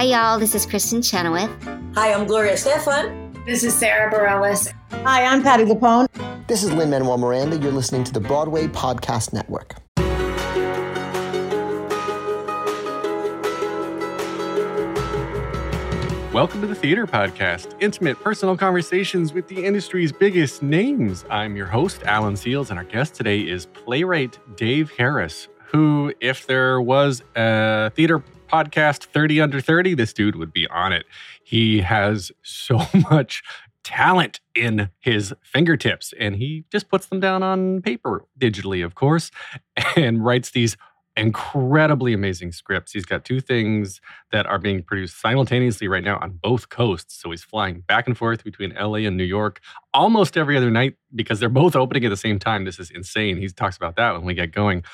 Hi, y'all. This is Kristin Chenoweth. Hi, I'm Gloria Estefan. This is Sara Bareilles. Hi, I'm Patti LuPone. This is Lin-Manuel Miranda. You're listening to the Broadway Podcast Network. Welcome to the Theater Podcast, intimate personal conversations with the industry's biggest names. I'm your host, Alan Seales, and our guest today is playwright Dave Harris, who, if there was a theater podcast 30 under 30, this dude would be on it. He has so much talent in his fingertips and he just puts them down on paper digitally, of course, and writes these incredibly amazing scripts. He's got two things that are being produced simultaneously right now on both coasts. So he's flying back and forth between LA and New York almost every other night because they're both opening at the same time. This is insane. He talks about that when we get going.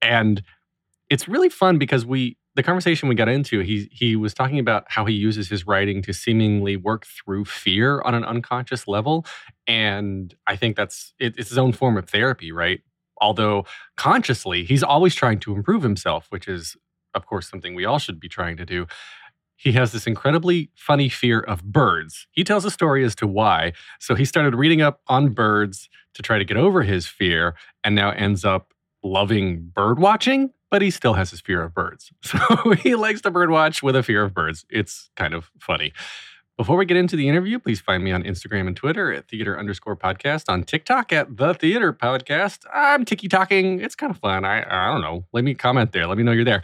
And it's really fun because we the conversation we got into, he he was talking about how he uses his writing to seemingly work through fear on an unconscious level, and I think that's it, it's his own form of therapy, right? Although consciously, he's always trying to improve himself, which is, of course, something we all should be trying to do. He has this incredibly funny fear of birds. He tells a story as to why. So he started reading up on birds to try to get over his fear, and now ends up loving bird watching but he still has his fear of birds. So he likes to birdwatch with a fear of birds. It's kind of funny. Before we get into the interview, please find me on Instagram and Twitter at theater underscore podcast, on TikTok at the theater podcast. I'm tiki talking. It's kind of fun. I, I don't know. Let me comment there. Let me know you're there.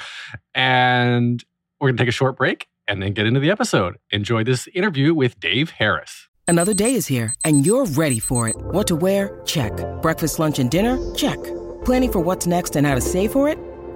And we're going to take a short break and then get into the episode. Enjoy this interview with Dave Harris. Another day is here and you're ready for it. What to wear? Check. Breakfast, lunch, and dinner? Check. Planning for what's next and how to save for it?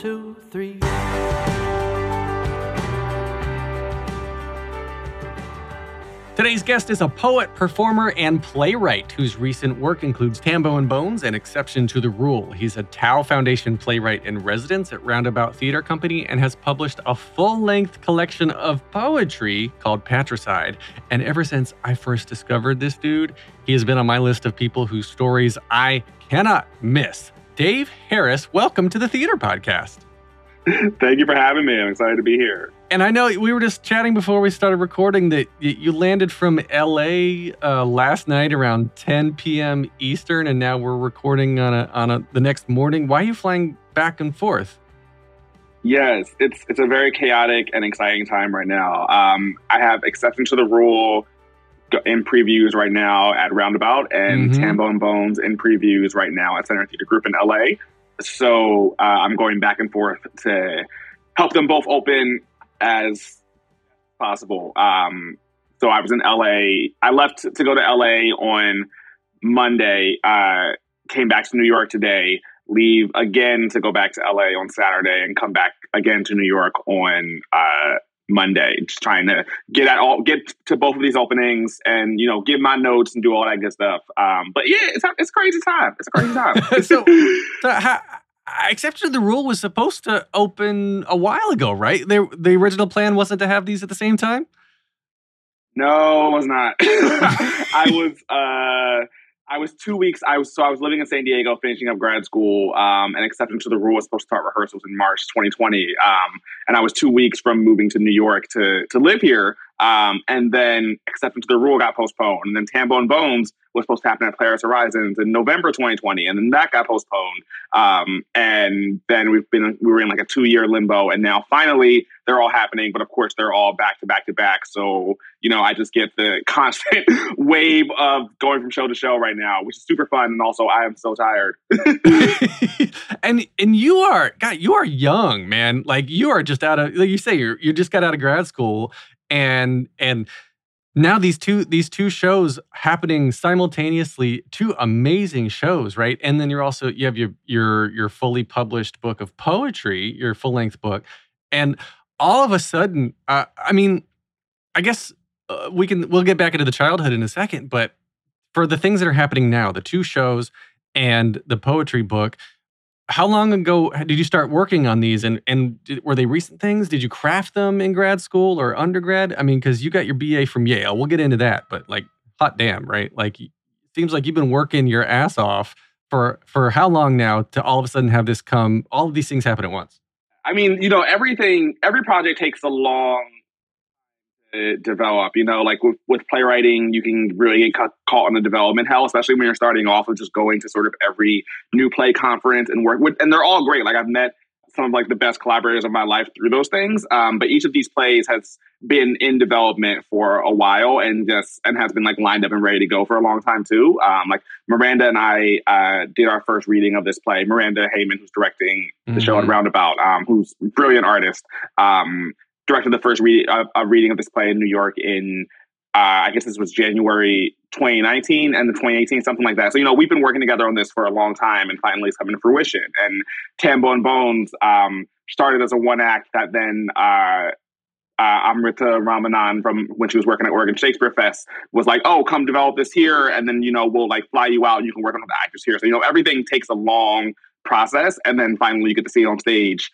Two, three. Today's guest is a poet, performer, and playwright whose recent work includes Tambo and Bones and Exception to the Rule. He's a Tow Foundation playwright in residence at Roundabout Theater Company and has published a full length collection of poetry called Patricide. And ever since I first discovered this dude, he has been on my list of people whose stories I cannot miss. Dave Harris, welcome to the Theater Podcast. Thank you for having me. I'm excited to be here. And I know we were just chatting before we started recording that you landed from LA uh, last night around 10 p.m. Eastern, and now we're recording on a on a the next morning. Why are you flying back and forth? Yes, it's it's a very chaotic and exciting time right now. Um, I have exception to the rule in previews right now at Roundabout, and Mhm. Tambo and Bones in previews right now at Center Theater Group in LA. So uh, I'm going back and forth to help them both open as possible. Um, so I was in LA. I left to go to LA on Monday. Uh, came back to New York today. Leave again to go back to LA on Saturday, and come back again to New York on uh, Monday. Just trying to get at all, get to both of these openings, and you know, give my notes and do all that good stuff. Um, but yeah, it's it's crazy time. It's a crazy time. so, so how, Exception to the Rule was supposed to open a while ago, right? The the original plan wasn't to have these at the same time. No, it was not. I was uh I was two weeks. I was so I was living in San Diego, finishing up grad school, um, and Exception to the rule was supposed to start rehearsals in March 2020. Um, and I was two weeks from moving to New York to to live here. Um, and then Exception to the rule got postponed, and then Tambo and Bones was supposed to happen at Playwrights Horizons in November 2020, and then that got postponed. Um, and then we've been we were in like a two year limbo, and now finally they're all happening. But of course, they're all back to back to back. So you know, I just get the constant wave of going from show to show right now, which is super fun, and also I am so tired. and and you are God, you are young, man. Like you are just out of like you say, you you just got out of grad school, and and now these two these two shows happening simultaneously two amazing shows right? And then you're also you have your your your fully published book of poetry your full length book and all of a sudden uh, i mean i guess uh, we can we'll get back into the childhood in a second but for the things that are happening now the two shows and the poetry book how long ago did you start working on these? And and did, were they recent things? Did you craft them in grad school or undergrad? I mean because you got your ba from yale. We'll get into that but like hot damn right? Like seems like you've been working your ass off for for how long now to all of a sudden have this come all of these things happen at once? I mean you know everything every project takes a long develop. You know, like with, with playwriting, you can really get caught, caught on the development hell, especially when you're starting off of just going to sort of every new play conference and work with, and they're all great. Like I've met some of like the best collaborators of my life through those things. Um, but each of these plays has been in development for a while and just and has been like lined up and ready to go for a long time too. Um, like Miranda and I uh, did our first reading of this play. Miranda Haymon, who's directing the mm-hmm. show at Roundabout, um, who's brilliant artist. Um, directed the first reading, uh, a reading of this play in New York in, uh, I guess this was January 2019 and the 2018, something like that. So, you know, we've been working together on this for a long time and finally it's coming to fruition. And Tambo and Bones um, started as a one act that then uh, uh, Amrita Ramanan from when she was working at Oregon Shakespeare Fest was like, oh, come develop this here. And then, you know, we'll like fly you out and you can work on the actors here. So, you know, everything takes a long process. And then finally you get to see it on stage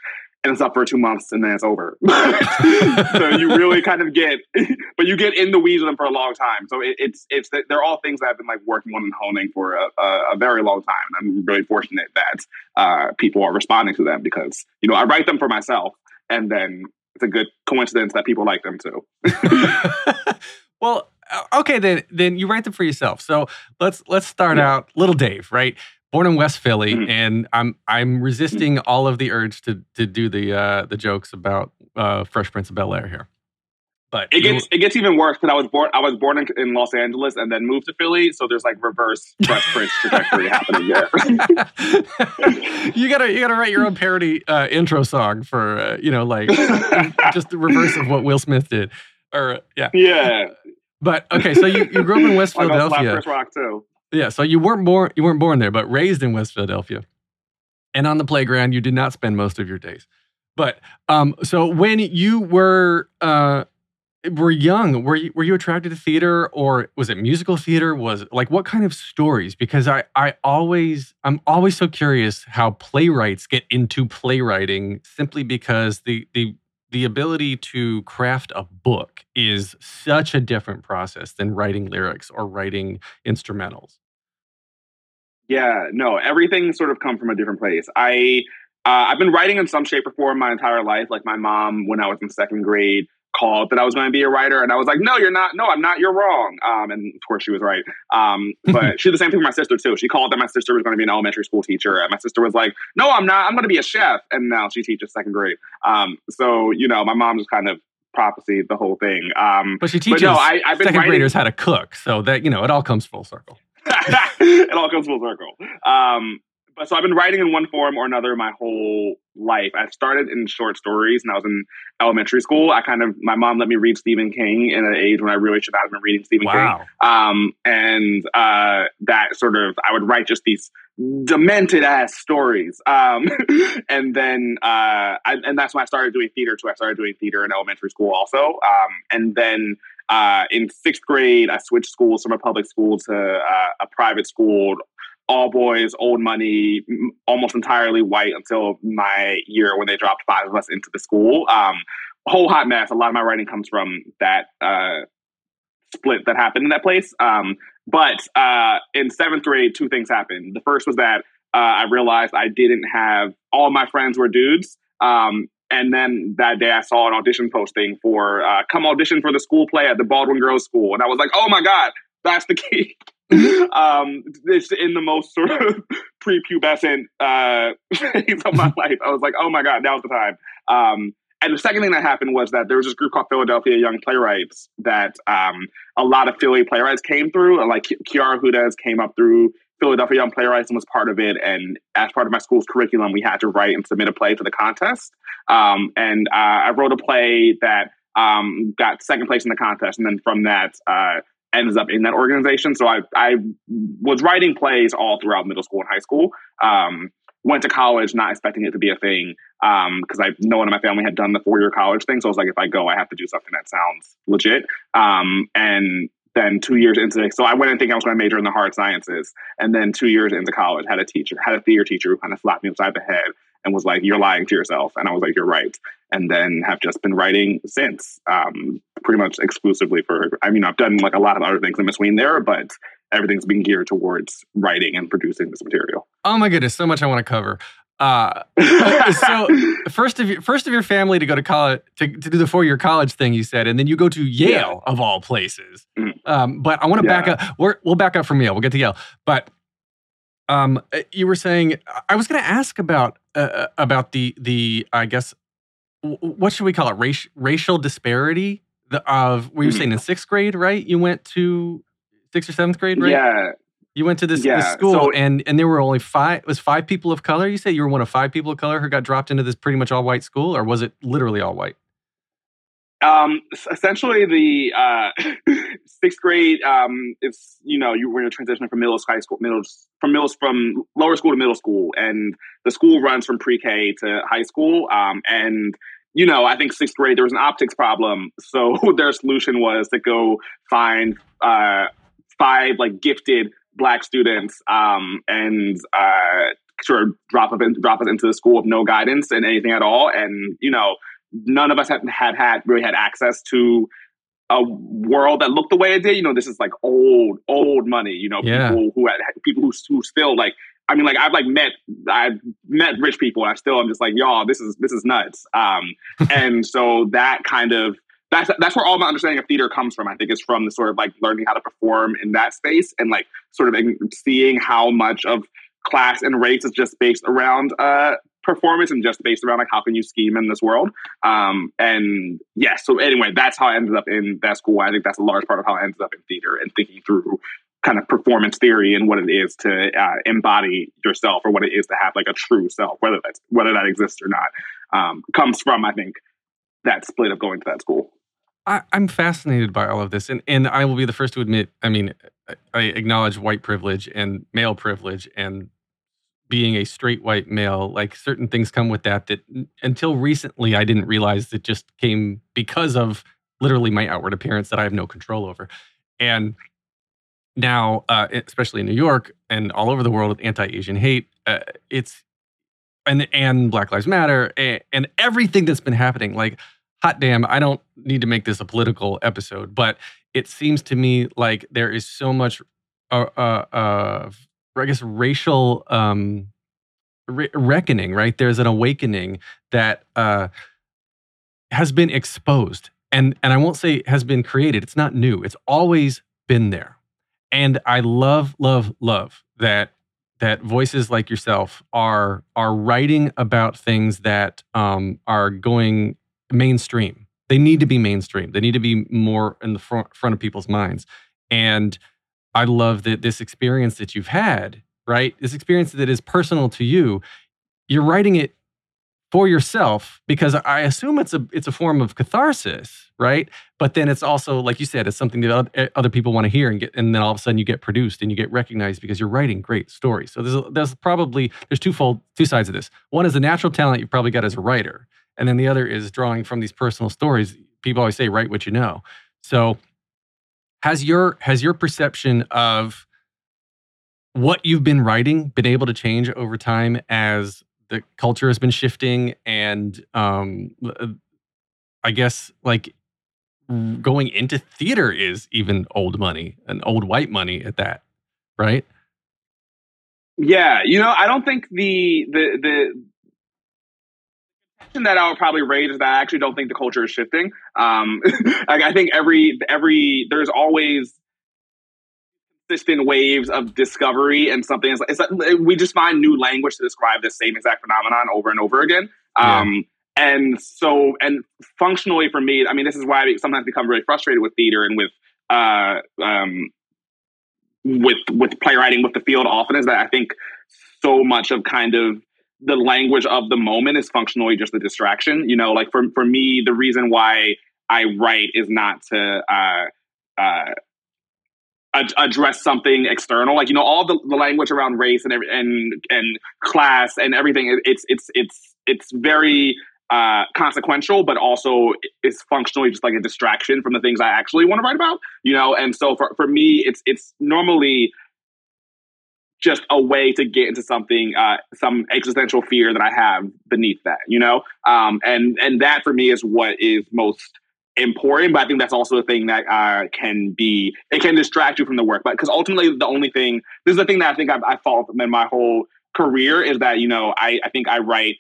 and it's up for two months and then it's over. so you really kind of get, but you get in the weeds of them for a long time. So it, it's it's they're all things that I've been like working on and honing for a, a, a very long time. I'm really fortunate that uh, people are responding to them because you know I write them for myself, and then it's a good coincidence that people like them too. well, okay, then then you write them for yourself. So let's let's start yeah. out, little Dave, right? Born in West Philly, mm-hmm. and I'm I'm resisting all of the urge to to do the uh, the jokes about uh, Fresh Prince of Bel Air here. But it gets it gets even worse because I was born I was born in, in, Los Angeles and then moved to Philly, so there's like reverse Fresh Prince trajectory happening there. you gotta you gotta write your own parody uh, intro song for uh, you know like just the reverse of what Will Smith did, or yeah yeah. But okay, so you, you grew up in West Philadelphia. Rock too. Yeah, so you weren't born you weren't born there, but raised in West Philadelphia. And on the playground, you did not spend most of your days. But um, so when you were uh, were young, were you, were you attracted to theater, or was it musical theater? Was like what kind of stories? Because I I always I'm always so curious how playwrights get into playwriting simply because the the the ability to craft a book is such a different process than writing lyrics or writing instrumentals. Yeah, no, everything sort of come from a different place. I uh, I've been writing in some shape or form my entire life. Like my mom, when I was in second grade, called that I was going to be a writer, and I was like, "No, you're not. No, I'm not. You're wrong." Um, and of course, she was right. Um, but she did the same thing with my sister too. She called that my sister was going to be an elementary school teacher, and my sister was like, "No, I'm not. I'm going to be a chef." And now she teaches second grade. Um, so you know, my mom just kind of prophesied the whole thing. Um, but she teaches but no, I, have been second writing... graders how to cook, so that you know, it all comes full circle. it all comes full circle. Um, so I've been writing in one form or another my whole life. I started in short stories and I was in elementary school. I kind of my mom let me read Stephen King in an age when I really should not have been reading Stephen wow. King. Um, and uh, that sort of I would write just these demented ass stories. Um, and then uh, I, and that's when I started doing theater too. I started doing theater in elementary school also. Um, and then uh, in sixth grade, I switched schools from a public school to uh, a private school all boys, old money, almost entirely white until my year when they dropped five of us into the school. Um, whole hot mess. A lot of my writing comes from that uh, split that happened in that place. Um, but uh, in seventh grade, two things happened. The first was that uh, I realized I didn't have all my friends were dudes. Um, and then that day, I saw an audition posting for uh, come audition for the school play at the Baldwin Girls School, and I was like, "Oh my god, that's the key." um, it's in the most sort of prepubescent uh, phase of my life. I was like, "Oh my god, now's the time." Um, and the second thing that happened was that there was this group called Philadelphia Young Playwrights that um, a lot of Philly playwrights came through. Like Quiara Hudes came up through Philadelphia Young Playwrights and was part of it. And as part of my school's curriculum, we had to write and submit a play to the contest. Um, and uh, I wrote a play that um, got second place in the contest. And then from that, uh, ends up in that organization. So I, I was writing plays all throughout middle school and high school. Um, went to college not expecting it to be a thing because um, I no one in my family had done the four year college thing. So I was like, if I go, I have to do something that sounds legit. Um, and then two years into it, so I went and think I was going to major in the hard sciences. And then two years into college, had a teacher, had a theater teacher who kind of slapped me upside the head and was like, "You're lying to yourself." And I was like, "You're right." And then have just been writing since, um, pretty much exclusively for. I mean, I've done like a lot of other things in between there, but everything's been geared towards writing and producing this material. Oh my goodness, so much I want to cover. Uh, so first of your first of your family to go to college to, to do the four year college thing you said, and then you go to Yale yeah. of all places. Mm-hmm. Um, but I want to yeah. back up. we will back up from Yale. We'll get to Yale. But um, uh, you were saying I was going to ask about uh, uh, about the the I guess what should we call it race, racial disparity the, of we were mm-hmm. saying in sixth grade, right? You went to sixth or seventh grade, right? Yeah. You went to this, yeah. this school, so, and and there were only five. It was five people of color. You said you were one of five people of color who got dropped into this pretty much all white school, or was it literally all white? Um, essentially, the uh, sixth grade um, it's you know you were in a transition from middle high school, middle from middle from lower school to middle school, and the school runs from pre K to high school. Um, and you know, I think sixth grade there was an optics problem, so their solution was to go find uh, five like gifted black students um, and uh, sort of drop us, in, drop us into the school with no guidance and anything at all. And, you know, none of us had, had had really had access to a world that looked the way it did. You know, this is like old, old money, you know, yeah. people who had people who, who still like, I mean, like I've like met I've met rich people and I still am just like, y'all, this is this is nuts. Um, and so that kind of that's that's where all my understanding of theater comes from. I think is from the sort of like learning how to perform in that space and like sort of seeing how much of class and race is just based around uh, performance and just based around like how can you scheme in this world. Um, and yeah, so anyway, that's how I ended up in that school. I think that's a large part of how I ended up in theater and thinking through kind of performance theory and what it is to uh, embody yourself or what it is to have like a true self, whether that's whether that exists or not, um, comes from I think that split of going to that school. I, am fascinated by all of this, and and I will be the first to admit. I mean, I acknowledge white privilege and male privilege, and being a straight white male, like certain things come with that. That until recently, I didn't realize it just came because of literally my outward appearance that I have no control over, and now, uh, especially in New York and all over the world with anti-Asian hate, uh, it's and and Black Lives Matter and, and everything that's been happening, like hot damn, I don't need to make this a political episode, but it seems to me like there is so much, uh, uh, uh I guess, racial um, re- reckoning, right? There's an awakening that uh, has been exposed. And, and I won't say has been created. It's not new. It's always been there. And I love, love, love that that voices like yourself are are writing about things that um, are going mainstream. They need to be mainstream. They need to be more in the front, front of people's minds. And I love that this experience that you've had, right? This experience that is personal to you, you're writing it for yourself because I assume it's a it's a form of catharsis, right? But then it's also like you said, it's something that eh, other people want to hear and get, and then all of a sudden you get produced and you get recognized because you're writing great stories. So there's there's probably there's twofold two sides of this. One is the natural talent you probably got as a writer, and then the other is drawing from these personal stories. People always say, write what you know. So has your has your perception of what you've been writing been able to change over time as the culture has been shifting and um, uh, I guess like going into theater is even old money and old white money at that, right? Yeah, you know, I don't think the the the that I would probably raise is that I actually don't think the culture is shifting. Um, like I think every every there's always consistent waves of discovery and something is it's like we just find new language to describe the same exact phenomenon over and over again. Um, and so and functionally for me, I mean, this is why I sometimes become really frustrated with theater and with uh, um, with with playwriting with the field often is that I think so much of kind of the language of the moment is functionally just a distraction. You know, like for for me, the reason why I write is not to uh, uh, ad- address something external. Like you know, all the, the language around race and and and class and everything. It's it's it's it's very uh, consequential, but also is functionally just like a distraction from the things I actually want to write about. You know, and so for for me, it's it's normally just a way to get into something, uh, some existential fear that I have beneath that, you know? Um, and, and that for me is what is most important, but I think that's also a thing that uh, can be, it can distract you from the work. But because ultimately the only thing, this is the thing that I think I've, fall in my whole career is that, you know, I, I think I write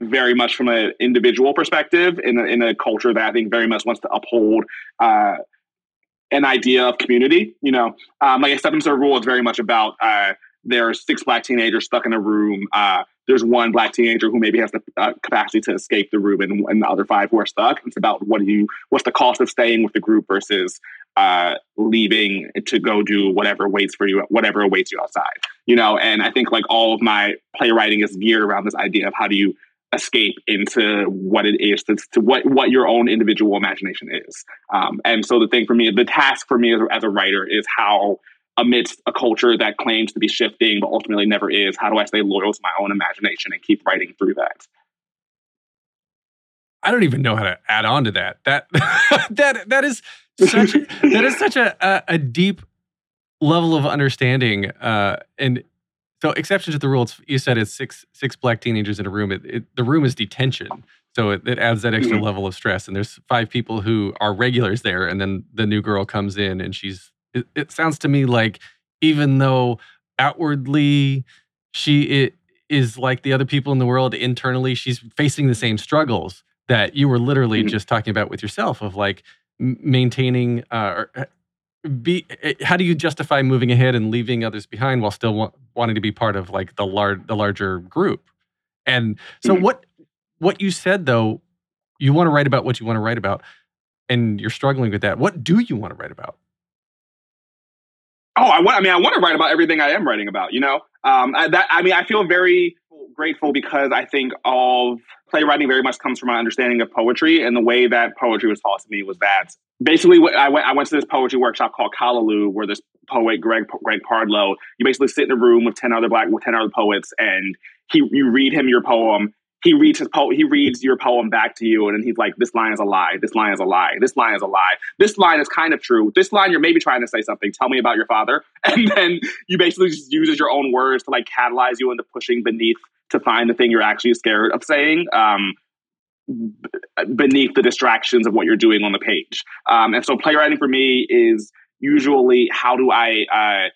very much from an individual perspective in a, in a culture that I think very much wants to uphold uh, an idea of community. You know, um, like Exception of rule is very much about uh, there are six black teenagers stuck in a room. Uh, there's one black teenager who maybe has the uh, capacity to escape the room, and, and, the other five who are stuck. It's about what do you, what's the cost of staying with the group versus uh, leaving to go do whatever waits for you, whatever awaits you outside. You know, and I think like all of my playwriting is geared around this idea of how do you escape into what it is to, to, what what your own individual imagination is. Um, and so the thing for me the task for me as, as, a writer is how amidst a culture that claims to be shifting but ultimately never is how do i stay loyal to my own imagination and keep writing through that? I don't even know how to add on to that. That that that is such that is such a, a, a deep level of understanding uh, and so exception to the rule, you said it's six six black teenagers in a room. It, it, the room is detention, so it, it adds that extra mm-hmm. level of stress. And there's five people who are regulars there, and then the new girl comes in, and she's. It, it sounds to me like even though outwardly she is like the other people in the world, internally she's facing the same struggles that you were literally mm-hmm. just talking about with yourself of like maintaining uh, or be eh, how do you justify moving ahead and leaving others behind while still wa- wanting to be part of like the large the larger group? And so mm-hmm. what what you said though you want to write about what you want to write about and you're struggling with that what do you want to write about? Oh i want i mean i want to write about everything i am writing about you know? Um I, that i mean i feel very grateful because i think all playwriting very much comes from my understanding of poetry and the way that poetry was taught to me was that basically I went I went to this poetry workshop called Callaloo, where this poet Greg Greg Pardlo, you basically sit in a room with ten other black with ten other poets, and he you read him your poem. He reads his po- he reads your poem back to you, and then he's like, "This line is a lie. This line is a lie. This line is a lie. This line is kind of true. This line you're maybe trying to say something. Tell me about your father." And then you basically just uses your own words to like catalyze you into pushing beneath to find the thing you're actually scared of saying. Um, beneath the distractions of what you're doing on the page. Um, and so playwriting for me is usually how do I uh,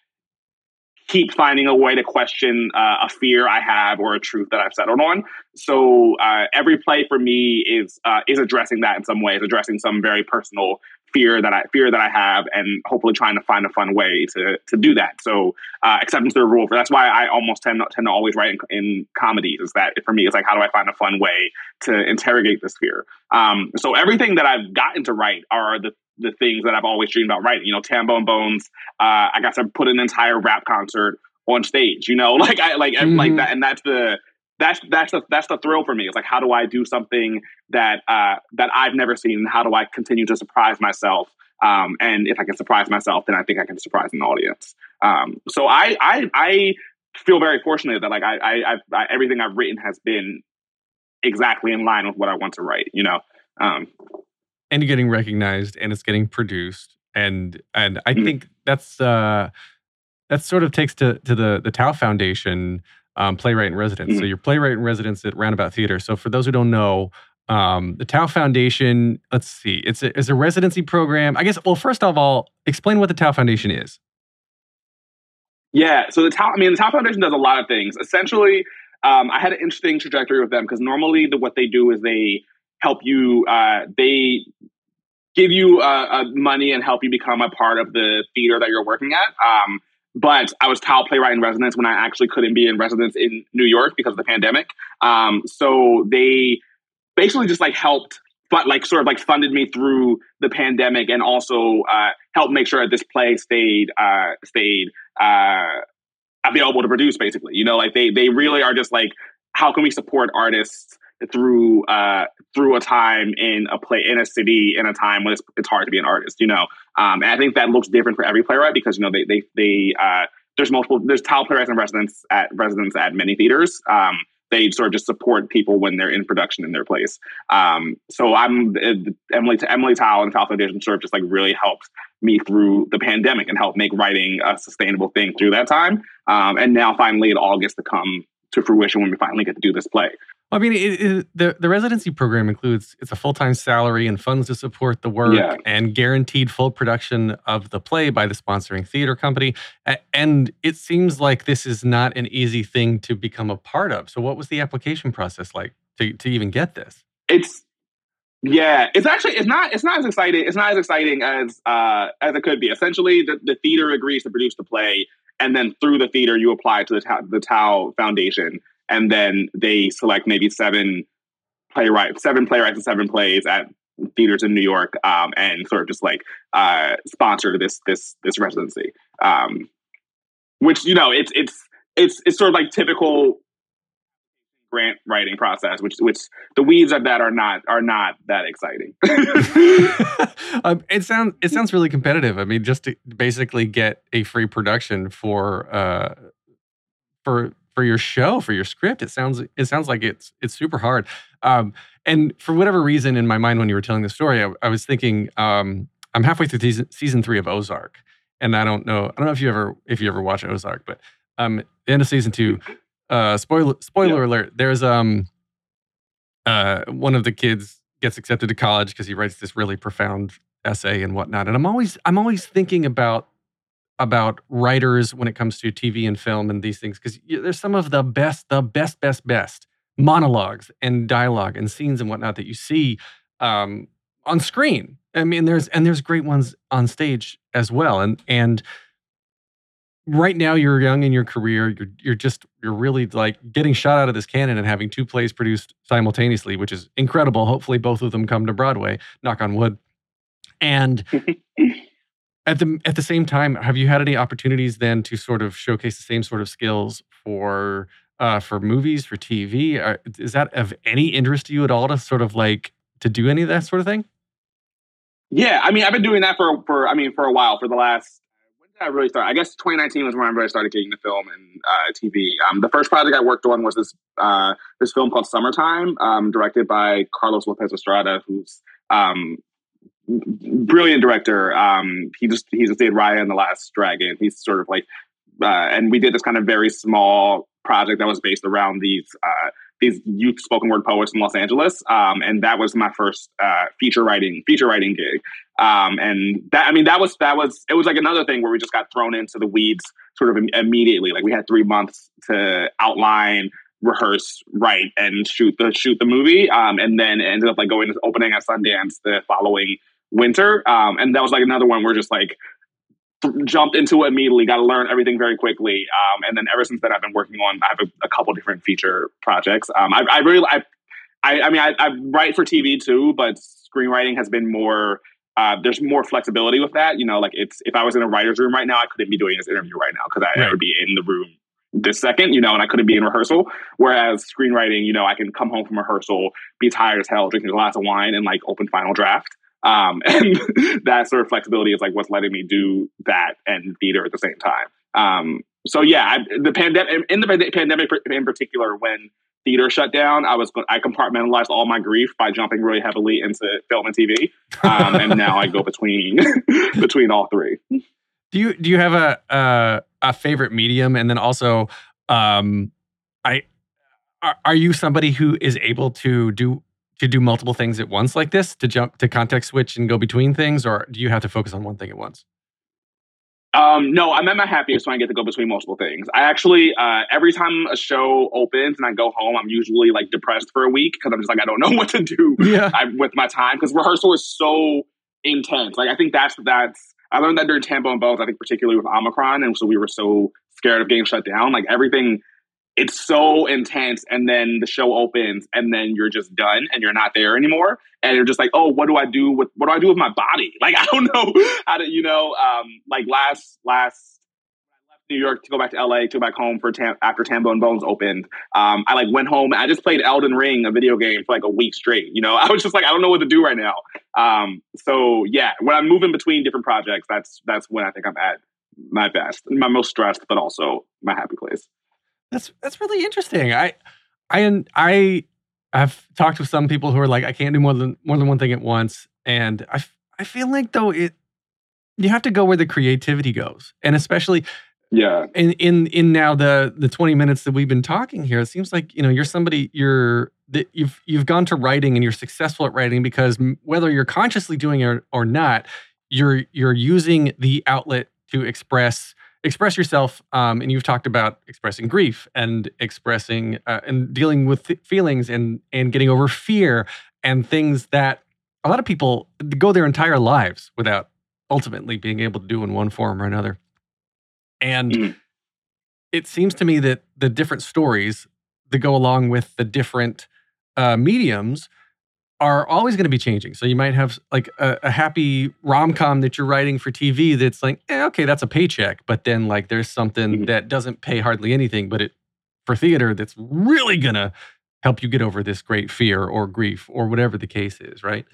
keep finding a way to question uh, a fear I have or a truth that I've settled on. So uh, every play for me is uh, is addressing that in some ways, addressing some very personal fear that I fear that I have, and hopefully trying to find a fun way to to do that. So uh, Exception to the rule. That's why I almost tend to, tend to always write in, in comedies. Is that for me? It's like how do I find a fun way to interrogate this fear? Um, so everything that I've gotten to write are the the things that I've always dreamed about writing. You know, Tambo and Bones. Uh, I got to put an entire rap concert on stage. You know, like I like mm-hmm. like that, and that's the that's that's the that's the thrill for me. It's like how do I do something that uh, that I've never seen? How do I continue to surprise myself? Um, and if I can surprise myself, then I think I can surprise an audience. Um, so I, I I feel very fortunate that like I, I, I everything I've written has been exactly in line with what I want to write. You know. Um, and getting recognized and it's getting produced and and I mm-hmm. think that's uh that sort of takes to to the the Tow Foundation um, playwright in residence. Mm-hmm. So you're playwright in residence at Roundabout Theater. So for those who don't know, Um, the Tow Foundation, let's see, it's a, it's a residency program. I guess, well, first of all, explain what the Tow Foundation is. Yeah, so the Tow, I mean, the Tow Foundation does a lot of things. Essentially, um, I had an interesting trajectory with them because normally the, what they do is they help you, uh, they give you uh, uh, money and help you become a part of the theater that you're working at. Um, but I was Tow playwright in residence when I actually couldn't be in residence in New York because of the pandemic. Um, so they basically just like helped, but like sort of like funded me through the pandemic and also uh, helped make sure that this play stayed uh, stayed uh, available to produce. Basically, you know, like they they really are just like, how can we support artists? Through uh, through a time in a play in a city in a time when it's, it's hard to be an artist, you know. Um, and I think that looks different for every playwright because you know they they they uh, there's multiple there's Tow playwrights and residents at residents at many theaters. Um, they sort of just support people when they're in production in their place. Um, so I'm uh, Emily Emily Tow and Tow Foundation sort of just like really helped me through the pandemic and helped make writing a sustainable thing through that time. Um, and now finally it all gets to come to fruition when we finally get to do this play. I mean, it, it, the the residency program includes it's a full time salary and funds to support the work Yeah. and guaranteed full production of the play by the sponsoring theater company. And it seems like this is not an easy thing to become a part of. So, what was the application process like to to even get this? It's yeah, it's actually it's not it's not as exciting it's not as exciting as uh as it could be. Essentially, the, the theater agrees to produce the play, and then through the theater, you apply to the Tow, the Tow Foundation, and then they select maybe seven playwrights, seven playwrights and seven plays at theaters in New York, um, and sort of just like uh, sponsor this this this residency. Um, which you know, it's it's it's it's sort of like typical grant writing process, which which the weeds of that are not are not that exciting. um, it sounds it sounds really competitive. I mean, just to basically get a free production for uh, for for your show for your script, it sounds it sounds like it's it's super hard. Um, and for whatever reason, in my mind, when you were telling the story, I, I was thinking um, I'm halfway through season, season three of Ozark, and I don't know I don't know if you ever if you ever watch Ozark, but um, the end of season two. Uh, spoiler spoiler alert. There's um uh one of the kids gets accepted to college because he writes this really profound essay and whatnot. And I'm always I'm always thinking about about writers when it comes to TV and film and these things because there's some of the best the best best best monologues and dialogue and scenes and whatnot that you see um, on screen. I mean, there's and there's great ones on stage as well. And and right now you're young in your career. You're you're just you're really like getting shot out of this cannon and having two plays produced simultaneously, which is incredible. Hopefully, both of them come to Broadway. Knock on wood. And at the at the same time, have you had any opportunities then to sort of showcase the same sort of skills for uh, for movies, for TV? Are, is that of any interest to you at all to sort of like to do any of that sort of thing? Yeah, I mean, I've been doing that for for I mean for a while. For the last when did I really start? I guess 2019 was when I really started getting the film and uh, TV. Um, the first project I worked on was this uh, this film called Summertime, um, directed by Carlos Lopez Estrada, who's um, brilliant director. Um, he just he just did Raya and the Last Dragon. He's sort of like, uh, and we did this kind of very small project that was based around these uh, these youth spoken word poets in Los Angeles, um, and that was my first uh, feature writing feature writing gig. Um, and that I mean that was that was it was like another thing where we just got thrown into the weeds sort of im- immediately. Like we had three months to outline rehearse, write, and shoot the shoot the movie. Um, and then it ended up like going to opening at Sundance the following winter. Um, and that was like another one where just like jumped into it immediately, got to learn everything very quickly. Um, and then ever since then, I've been working on I have a, a couple different feature projects. Um, I, I really I, I I mean I, I write for TV too, but screenwriting has been more. Uh, there's more flexibility with that. You know, like it's if I was in a writer's room right now, I couldn't be doing this interview right now because I Right. would be in the room this second, you know, and I couldn't be in rehearsal. Whereas screenwriting, you know, I can come home from rehearsal, be tired as hell, drinking a glass of wine, and like open final draft. Um, and that sort of flexibility is like what's letting me do that and theater at the same time. Um, so yeah, I, the pandemic in the pande- pandemic in particular, when theater shut down, I was I compartmentalized all my grief by jumping really heavily into film and TV, um, and now I go between between all three. Do you do you have a a, a favorite medium? And then also, um, I are, are you somebody who is able to do to do multiple things at once like this to jump to context switch and go between things, or do you have to focus on one thing at once? Um, no, I'm at my happiest when I get to go between multiple things. I actually, uh, every time a show opens and I go home, I'm usually like depressed for a week because I'm just like I don't know what to do Yeah. I, with my time because rehearsal is so intense. Like I think that's that's I learned that during Tambo and Bones. I think particularly with Omicron, and so we were so scared of getting shut down. Like everything, it's so intense, and then the show opens, and then you're just done, and you're not there anymore, and you're just like, oh, what do I do with what do I do with my body? Like I don't know how to, you know, um, like last last. I left New York to go back to LA to go back home for Tam- after Tambo and Bones opened. Um, I like went home. I just played Elden Ring, a video game, for like a week straight. You know, I was just like, I don't know what to do right now. Um, so yeah, when I'm moving between different projects, that's that's when I think I'm at my best, my most stressed, but also my happy place. That's that's really interesting. I I and I have talked with some people who are like, I can't do more than more than one thing at once, and I I feel like though it you have to go where the creativity goes, and especially Yeah, in in in now the the 20 minutes that we've been talking here it seems like you know you're somebody you're that you've you've gone to writing and you're successful at writing because whether you're consciously doing it or, or not you're you're using the outlet to express express yourself um, and you've talked about expressing grief and expressing uh, and dealing with th- feelings and and getting over fear and things that a lot of people go their entire lives without ultimately being able to do in one form or another and Mhm. it seems to me that the different stories that go along with the different uh, mediums are always going to be changing. So you might have like a, a happy rom com that you're writing for TV that's like, eh, okay, that's a paycheck, but then like there's something Mhm. that doesn't pay hardly anything, but it for theater that's really gonna help you get over this great fear or grief or whatever the case is, right?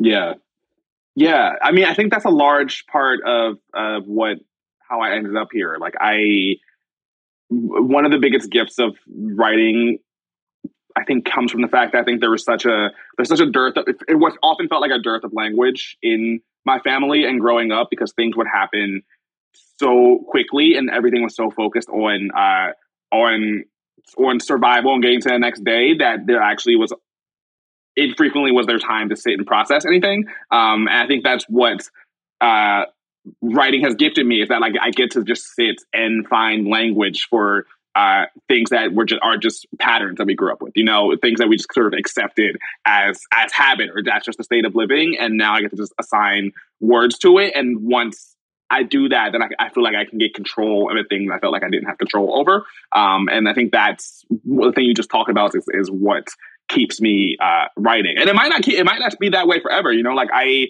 yeah, yeah. I mean, I think that's a large part of of what how I ended up here. Like I one of the biggest gifts of writing. I think comes from the fact that I think there was such a there's such a dearth of, it was often felt like a dearth of language in my family and growing up because things would happen so quickly and everything was so focused on uh on on survival and getting to the next day that there actually was infrequently was there time to sit and process anything. Um and i think that's what uh writing has gifted me is that like i get to just sit and find language for uh, things that were just are just patterns that we grew up with, you know, things that we just sort of accepted as as habit or that's just a state of living, and now I get to just assign words to it. And once I do that, then I, I feel like I can get control of the things I felt like I didn't have control over. Um, and I think that's the thing you just talked about is, is what keeps me uh, writing. And it might not keep, it might not be that way forever. You know, like I.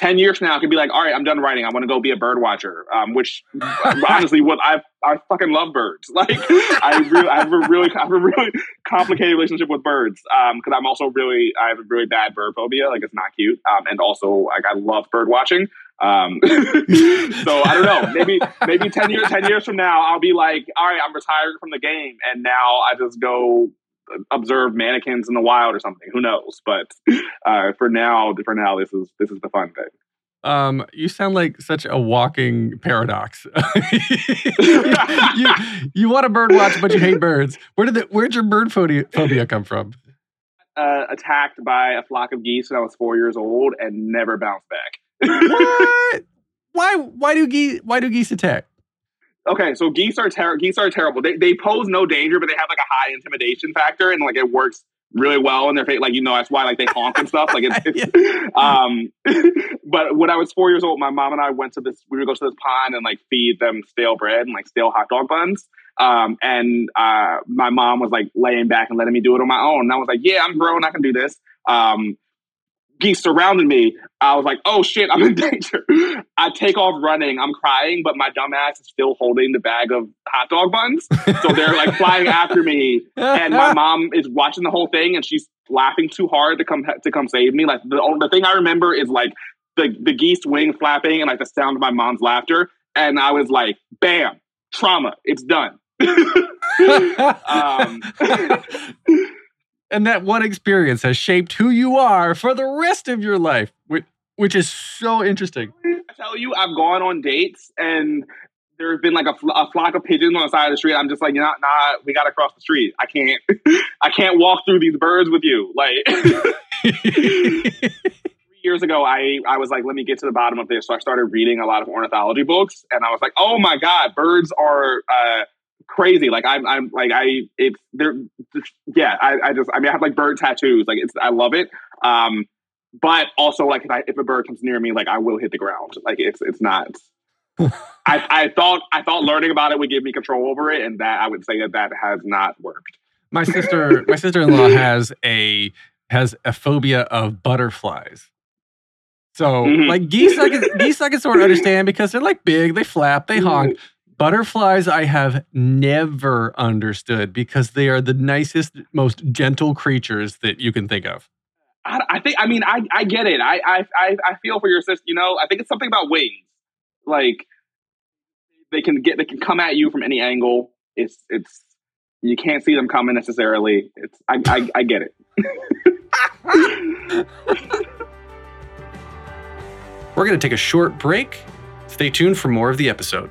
10 years from now, I could be like, all right, I'm done writing. I want to go be a bird watcher. Um, which honestly, what I I fucking love birds. Like I really, I have a really, I have a really complicated relationship with birds. Um, because I'm also really, I have a really bad bird phobia. Like it's not cute. Um, and also like I love bird watching. Um, so I don't know. Maybe, maybe ten years, ten years from now, I'll be like, all right, I'm retired from the game, and now I just go observe manakins in the wild or something. Who knows? But uh, for now, for now, this is this is the fun thing. Um, you sound like such a walking paradox. you, you want to bird watch, but you hate birds. Where did the, where'd your bird phobia, phobia come from? Uh, attacked by a flock of geese when I was four years old and never bounced back. What? Why? Why do geese? Why do geese attack? Okay, so geese are ter- geese are terrible. They they pose no danger, but they have like a high intimidation factor, and like it works really well in their face. Like you know, that's why like they honk and stuff. Like it's, it's um. but when I was four years old, my mom and I went to this. We would go to this pond and like feed them stale bread and like stale hot dog buns. Um, and uh, my mom was like laying back and letting me do it on my own. And I was like, yeah, I'm grown, I can do this. Um, geese surrounded me. I was like, oh shit, I'm in danger. I take off running. I'm crying, but my dumbass is still holding the bag of hot dog buns. So they're like flying after me. And my mom is watching the whole thing and she's laughing too hard to come to come save me. Like the, the thing I remember is like the, the geese wing flapping and like the sound of my mom's laughter. And I was like, bam, trauma. It's done. um, and that one experience has shaped who you are for the rest of your life, which, which is so interesting. I tell you, I've gone on dates and there's been like a, fl- a, flock of pigeons on the side of the street. I'm just like, nah, nah, we got to cross the street. I can't, I can't walk through these birds with you. Like three years ago, I, I was like, let me get to the bottom of this. So I started reading a lot of ornithology books and I was like, oh my God, birds are, uh, crazy. Like I'm, I'm like, I, it's they're, yeah, I, I just, I mean, I have like bird tattoos. Like it's, I love it. Um, but also like if, I, if a bird comes near me, like I will hit the ground. Like it's, it's not, I, I thought I thought learning about it would give me control over it, and that I would say that that has not worked. My sister, my sister in law has a has a phobia of butterflies. So mm-hmm. like geese, I can geese I can sort of understand because they're like big, they flap, they honk. Butterflies, I have never understood because they are the nicest, most gentle creatures that you can think of. I, I think. I mean, I, I get it. I, I I feel for your sister. You know, I think it's something about wings like they can get they can come at you from any angle. It's it's you can't see them coming necessarily. It's I I, I get it. We're going to take a short break. Stay tuned for more of the episode.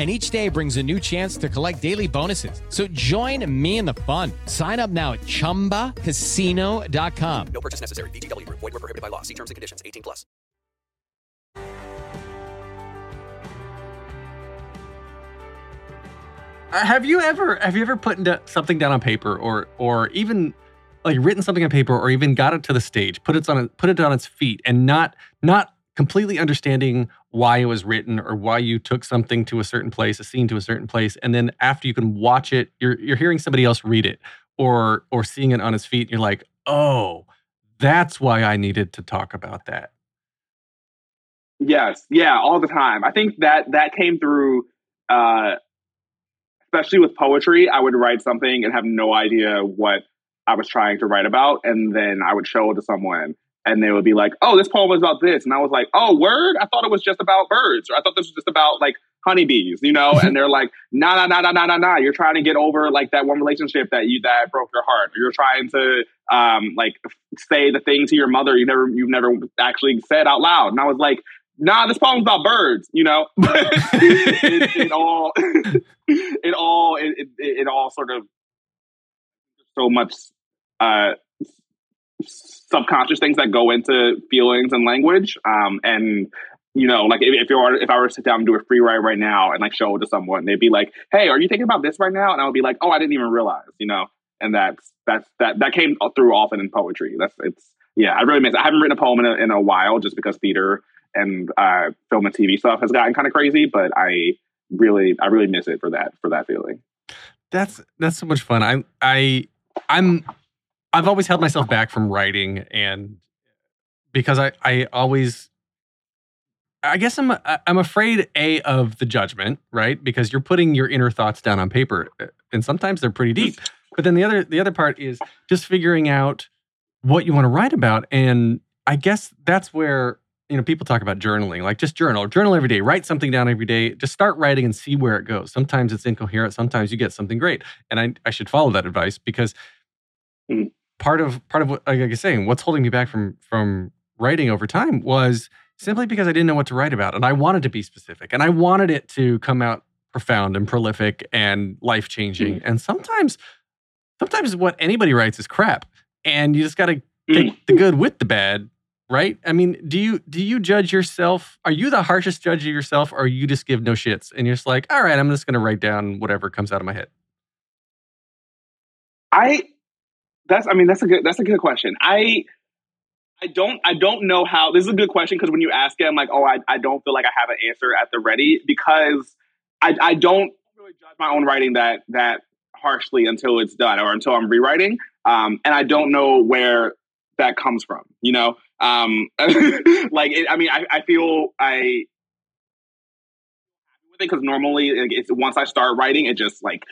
and each day brings a new chance to collect daily bonuses. So join me in the fun. Sign up now at ChumbaCasino.com. No purchase necessary. VGW. Void were prohibited by law. See terms and conditions. 18 plus. Uh, have you ever have you ever put something down on paper or or even like written something on paper or even got it to the stage, put it on put it on its feet and not not completely understanding why it was written or why you took something to a certain place, a scene to a certain place, and then after you can watch it, you're you're hearing somebody else read it or or seeing it on his feet, and you're like, oh, that's why I needed to talk about that. Yes, yeah, all the time. I think that that came through, uh, especially with poetry. I would write something and have no idea what I was trying to write about, and then I would show it to someone, and they would be like, "Oh, this poem was about this," and I was like, "Oh, word! I thought it was just about birds, or I thought this was just about like honeybees," you know? and they're like, "Nah, nah, nah, nah, nah, nah, nah. You're trying to get over like that one relationship that you that broke your heart. You're trying to um like say the thing to your mother you never you've never actually said out loud." And I was like. Nah, this poem's about birds, you know. it, it, all, it all, it, it, it all sort of so much uh, subconscious things that go into feelings and language. Um, and you know, like if, if you were if I were to sit down and do a free write right now and like show it to someone, they'd be like, "Hey, are you thinking about this right now?" And I would be like, "Oh, I didn't even realize," you know. And that's that's that that came through often in poetry. That's it's yeah, I really miss. It. I haven't written a poem in a, in a while just because theater and uh, film and TV stuff has gotten kind of crazy. But I really I really miss it for that for that feeling. That's that's so much fun. I I I'm I've always held myself back from writing, and because I I always I guess I'm I'm afraid a of the judgment, right? Because you're putting your inner thoughts down on paper, uh, and sometimes they're pretty deep. But then the other the other part is just figuring out what you want to write about, and I guess that's where you know, people talk about journaling, like just journal, journal every day, write something down every day, just start writing and see where it goes. Sometimes it's incoherent, sometimes you get something great. And I, I should follow that advice because Mm. Part of part of what like I was saying, what's holding me back from from writing over time was simply because I didn't know what to write about. And I wanted to be specific and I wanted it to come out profound and prolific and life changing. Hmm. And sometimes sometimes what anybody writes is crap. And you just gotta take hmm. the good with the bad right i mean do you do you judge yourself are you the harshest judge of yourself or you just give no shits and you're just like all right i'm just going to write down whatever comes out of my head I that's I mean that's a good that's a good question. I I don't I don't know how this is a good question because when you ask it, I'm like, oh, I, I don't feel like I have an answer at the ready because I, I don't really judge my own writing that that harshly until it's done or until I'm rewriting. Um, and I don't know where that comes from, you know? Um, like it, I mean I, I feel I because normally like, it's once I start writing, it just like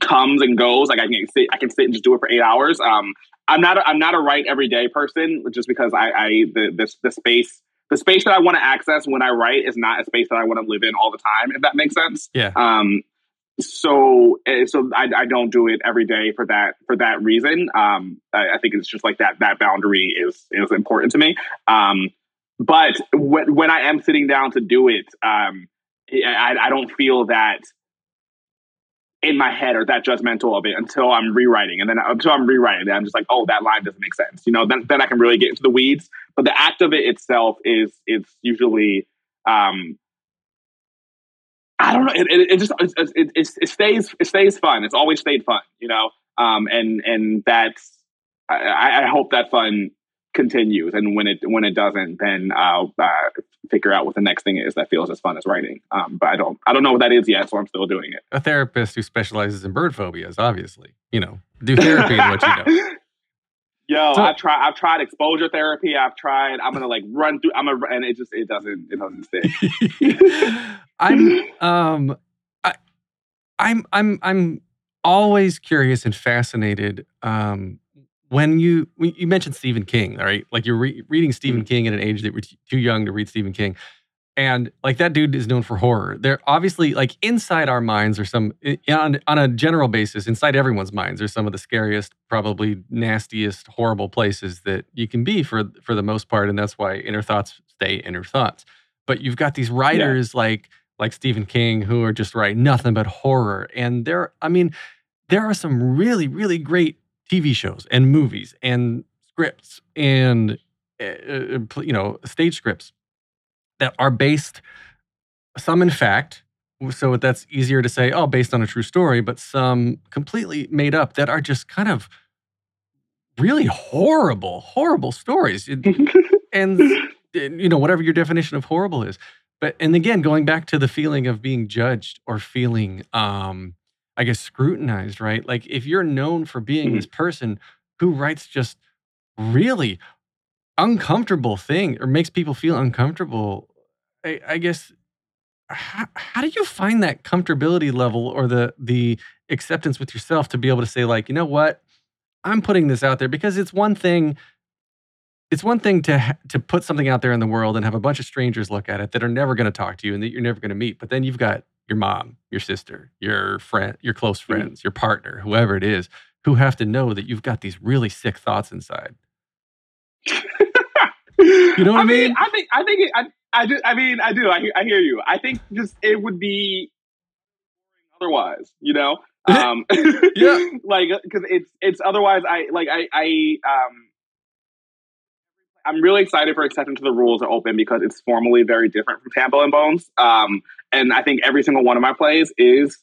comes and goes. Like I can sit, I can sit and just do it for eight hours. Um, I'm not, a, I'm not a write every day person, just because I, I the this the space, the space that I want to access when I write is not a space that I want to live in all the time. If that makes sense. Yeah. Um. So, eh, so I, I don't do it every day for that for that reason. Um, I, I think it's just like that that boundary is is important to me. Um, but when when I am sitting down to do it, um, I, I don't feel that in my head or that judgmental of it until I'm rewriting. And then until I'm rewriting, then I'm just like, oh, that line doesn't make sense. You know, then, then I can really get into the weeds. But the act of it itself is it's usually um I don't know. It, it, it just it, it, it, it stays it stays fun. It's always stayed fun, you know. Um, and and that's I, I hope that fun continues. And when it when it doesn't, then I'll uh, figure out what the next thing is that feels as fun as writing. Um, but I don't I don't know what that is yet, so I'm still doing it. A therapist who specializes in bird phobias, obviously, you know, do therapy and what you know. Yo, So- I try. I've tried exposure therapy. I've tried. I'm gonna like run through. I'm gonna, and it just it doesn't it doesn't stick. I'm um I I'm I'm I'm always curious and fascinated um when you when you mentioned Stephen King, all right? Like you're re- reading Stephen mm-hmm. King at an age that we're t- too young to read Stephen King. And like that dude is known for horror. They're obviously like inside our minds or some eh, on on a general basis, inside everyone's minds are some of the scariest, probably nastiest, horrible places that you can be for for the most part. And that's why inner thoughts stay inner thoughts. But you've got these writers like like Stephen King who are just writing nothing but horror. And there, I mean, there are some really, really great TV shows and movies and scripts and uh, you know stage scripts that are based some in fact so that's easier to say oh based on a true story but some completely made up that are just kind of really horrible horrible stories. And, and you know whatever your definition of horrible is. But and again going back to the feeling of being judged or feeling um i guess scrutinized right? Like if you're known for being hmm. this person who writes just really uncomfortable thing or makes people feel uncomfortable i, I guess how, how do you find that comfortability level or the the acceptance with yourself to be able to say like you know what? I'm putting this out there because it's one thing it's one thing to to put something out there in the world and have a bunch of strangers look at it that are never going to talk to you and that you're never going to meet but then you've got your mom your sister your friend your close friends your partner whoever it is who have to know that you've got these really sick thoughts inside you know what i, mean? I think I think it, I I do. I mean, I do. I hear, I hear you. I think just it would be otherwise. You know. Um, yeah. Like because it's it's otherwise. I like I I um. I'm really excited for Exception to the Rules to open because it's formally very different from Tambo and Bones. Um, and I think every single one of my plays is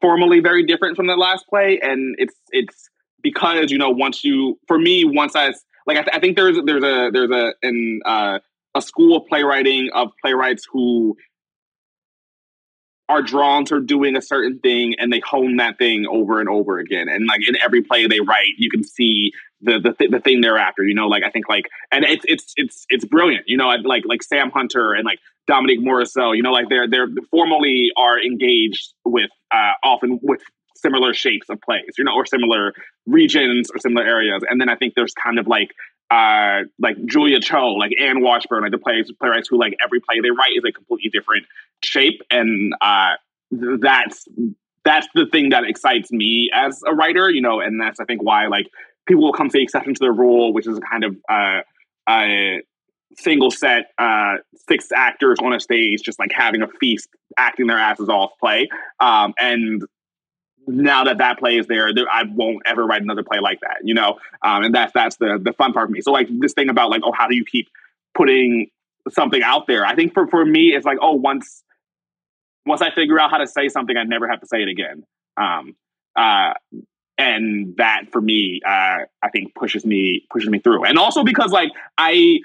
formally very different from the last play, and it's it's because you know once you for me once I like I, th- I think there's there's a there's a in uh, a school of playwriting of playwrights who are drawn to doing a certain thing and they hone that thing over and over again. And like in every play they write you can see the the, th- the thing they're after you know? Like i think like and it's it's it's it's brilliant you know? Like like sam hunter and like dominique morisseau you know like they're they're formally are engaged with uh often with similar shapes of plays you know or similar regions or similar areas. And then i think there's kind of like uh, like Julia Cho, like Anne Washburn, like the players, playwrights who like every play they write is a completely different shape, and uh, that's that's the thing that excites me as a writer, you know, and that's I think why like people will come the exception to the rule, which is kind of uh, a single set uh, six actors on a stage, just like having a feast, acting their asses off play, um, and now that that play is there, I won't ever write another play like that, you know. Um, and that's that's the the fun part for me. So like this thing about like, oh, how do you keep putting something out there? I think for for me, it's like, oh, once once I figure out how to say something, I never have to say it again. Um, uh, and that for me, uh, I think pushes me pushes me through. And also because like I,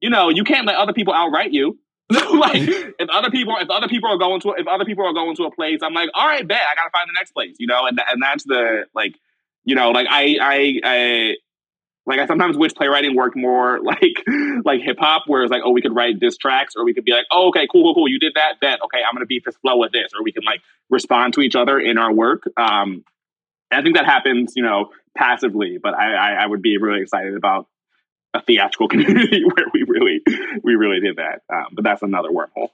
you know, you can't let other people outright you. like if other people if other people are going to if other people are going to a place, I'm like, all right, bet I gotta find the next place, you know, and and that's the like, you know, like I I I like I sometimes wish playwriting worked more like like hip hop, where it's like, oh, we could write diss tracks, or we could be like, oh, okay, cool, cool, cool, you did that, bet, okay, I'm gonna beat this flow with this, or we can like respond to each other in our work. Um, I think that happens, you know, passively, but I, I, I would be really excited about a theatrical community where we really we really did that. Um, but that's another wormhole.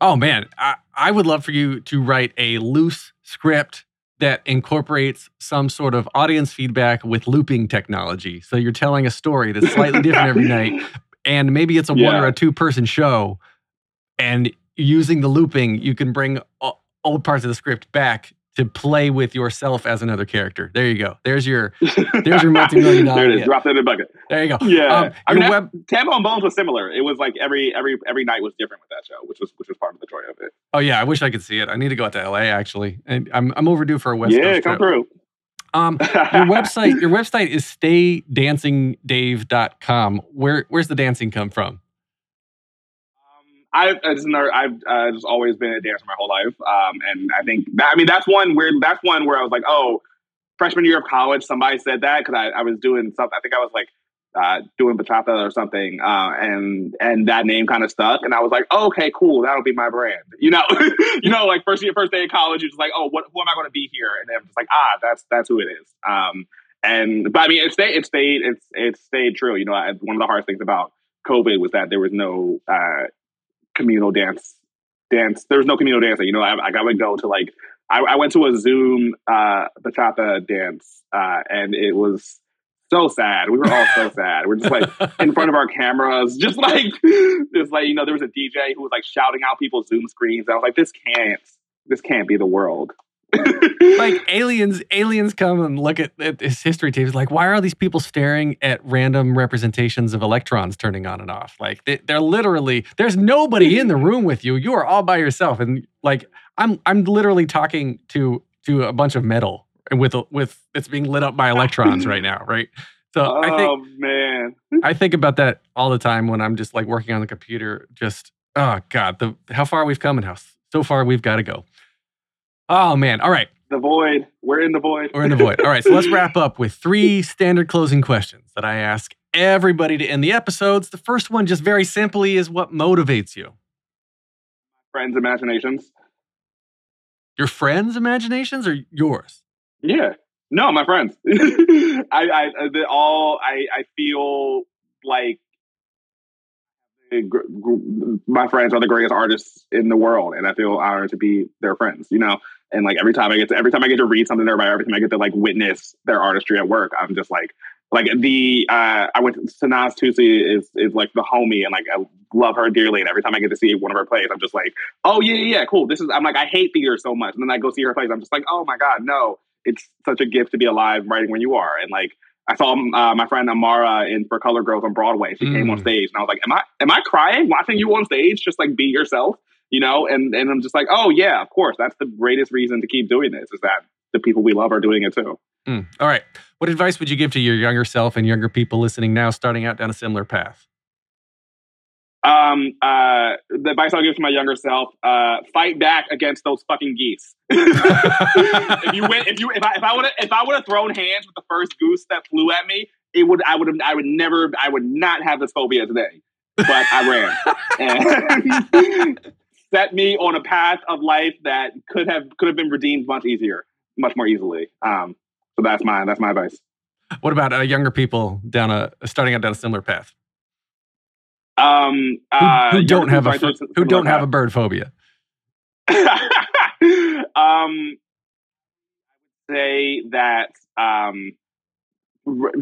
Oh man, I, I would love for you to write a loose script that incorporates some sort of audience feedback with looping technology. So you're telling a story that's slightly different every night, and maybe it's a yeah. one or a two person show, and using the looping, you can bring old parts of the script back to play with yourself as another character. There you go. There's your there's your multi-million dollar. there it is. Drop that in the bucket. There you go. Yeah. Um, I mean, web- Tambo and Bones was similar. It was like every every every night was different with that show, which was which was part of the joy of it. Oh yeah, I wish I could see it. I need to go out to LA actually. And I'm I'm overdue for a West yeah, Coast come trip. through. Um, your website your website is staydancingdave.com. Where where's the dancing come from? I never, I've uh, just always been a dancer my whole life, um, and I think that, I mean that's one where that's one where I was like, oh, freshman year of college, somebody said that because I, I was doing something. I think I was like uh, doing bachata or something, uh, and and that name kind of stuck, and I was like, oh, okay, cool, that'll be my brand. You know, you know, like first year, first day of college, you're just like, oh, what, who am I going to be here? And I'm just like, ah, that's that's who it is. Um, and but I mean, it stayed, it stayed, it's it stayed true. You know, I, one of the hardest things about COVID was that there was no uh, communal dance dance. There was no communal dancing. You know, I, I would go to like I, I, went to a Zoom uh, bachata dance, uh, and it was so sad. We were all so sad. We're just like in front of our cameras, just like just like you know, there was a DJ who was like shouting out people's Zoom screens. I was like, this can't, this can't be the world like aliens aliens come and look at, at this history tape. Like why are these people staring at random representations of electrons turning on and off? Like they, they're literally there's nobody in the room with you. You are all by yourself. And like i'm i'm literally talking to to a bunch of metal with with it's being lit up by electrons right now right? So oh, i think man. I think about that all the time when i'm just like working on the computer just oh god the how far we've come and how so far we've got to go Oh man. All right. The void. We're in the void. We're in the void. All right. So let's wrap up with three standard closing questions that I ask everybody to end the episodes. The first one, just very simply, is what motivates you? Friends' imaginations. Your friends' imaginations or yours? Yeah. No, my friends. I, I, uh, all, I, I feel like my friends are the greatest artists in the world, and I feel honored to be their friends. You know, and like every time I get to every time I get to read something there by every time I get to like witness their artistry at work, I'm just like like the uh I went to Sanaz Toossi is is like the homie and like I love her dearly and every time I get to see one of her plays I'm just like oh yeah yeah cool this is I'm like I hate theater so much and then I go see her plays I'm just like oh my god no it's such a gift to be alive writing when you are and like I saw uh, my friend Amara in For Colored Girls on Broadway. She mm. came on mm. stage, and I was like, "Am I am I crying watching you on stage? Just like be yourself." You know, and and I'm just like, oh yeah, of course, that's the greatest reason to keep doing this is that the people we love are doing it too. Mm. All right, what advice would you give to your younger self and younger people listening now, starting out down a similar path? Um, uh, the advice I'll give to my younger self: uh, fight back against those fucking geese. if you win, if you if I if I would if I would have thrown hands with the first goose that flew at me, it would I would have I would never I would not have this phobia today. But I ran. And set me on a path of life that could have could have been redeemed much easier, much more easily. Um, so that's my that's my advice. What about uh, younger people down a starting out down a similar path? Um, Who, uh, who don't have a people, fir- sorry, who don't sorry. have a bird phobia? um, say that um,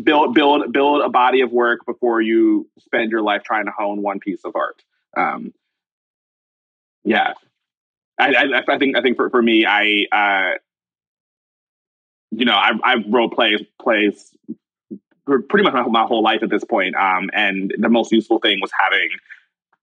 build build build a body of work before you spend your life trying to hone one piece of art. Um, yeah, I, I, I think I think for, for me, I uh, you know I I wrote plays plays pretty much my, my whole life at this point. Um, and the most useful thing was having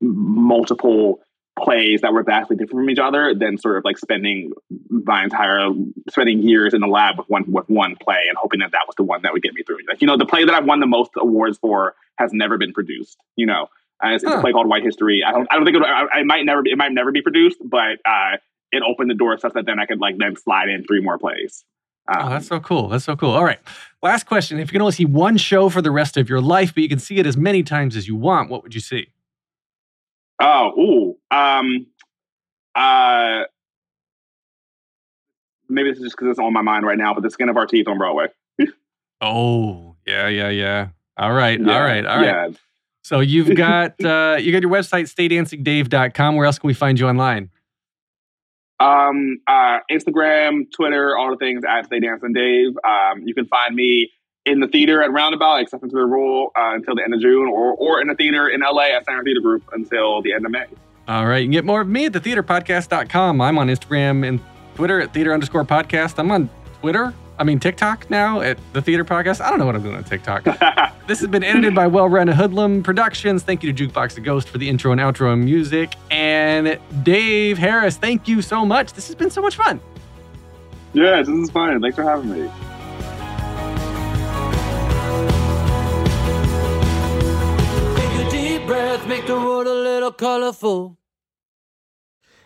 multiple plays that were vastly different from each other than sort of like spending my entire spending years in the lab with one with one play and hoping that that was the one that would get me through. Like you know, the play that I've won the most awards for has never been produced. You know, uh, it's, it's a play called White History. I don't I don't think it, I, I might never be, it might never be produced, but uh, it opened the door such that then I could like then slide in three more plays. Oh, that's so cool. That's so cool. All right. Last question. If you can only see one show for the rest of your life, but you can see it as many times as you want, what would you see? Oh, ooh. Um, uh, maybe this is just because it's on my mind right now, but the skin of our teeth on Broadway. Oh, yeah, yeah, yeah. All right. Yeah, all right. All right. yeah. So you've got uh, you got your website, staydancingdave.com. Where else can we find you online? Um, uh, Instagram, Twitter, all the things at Stay Dancing Dave. Um, you can find me in the theater at Roundabout, Exception to the rule uh, until the end of June, or or in the theater in LA at Center Theater Group until the end of May. All right. You can get more of me at thetheaterpodcast.com. I'm on Instagram and Twitter at theater underscore podcast. I'm on Twitter. I mean TikTok now at the theater podcast. I don't know what I'm doing on TikTok. this has been edited by Well Run Hoodlum Productions. Thank you to Jukebox the Ghost for the intro and outro and music. And Dave Harris, thank you so much. This has been so much fun. Yes, this is fun. Thanks for having me. Take a deep breath, make the world a little colorful.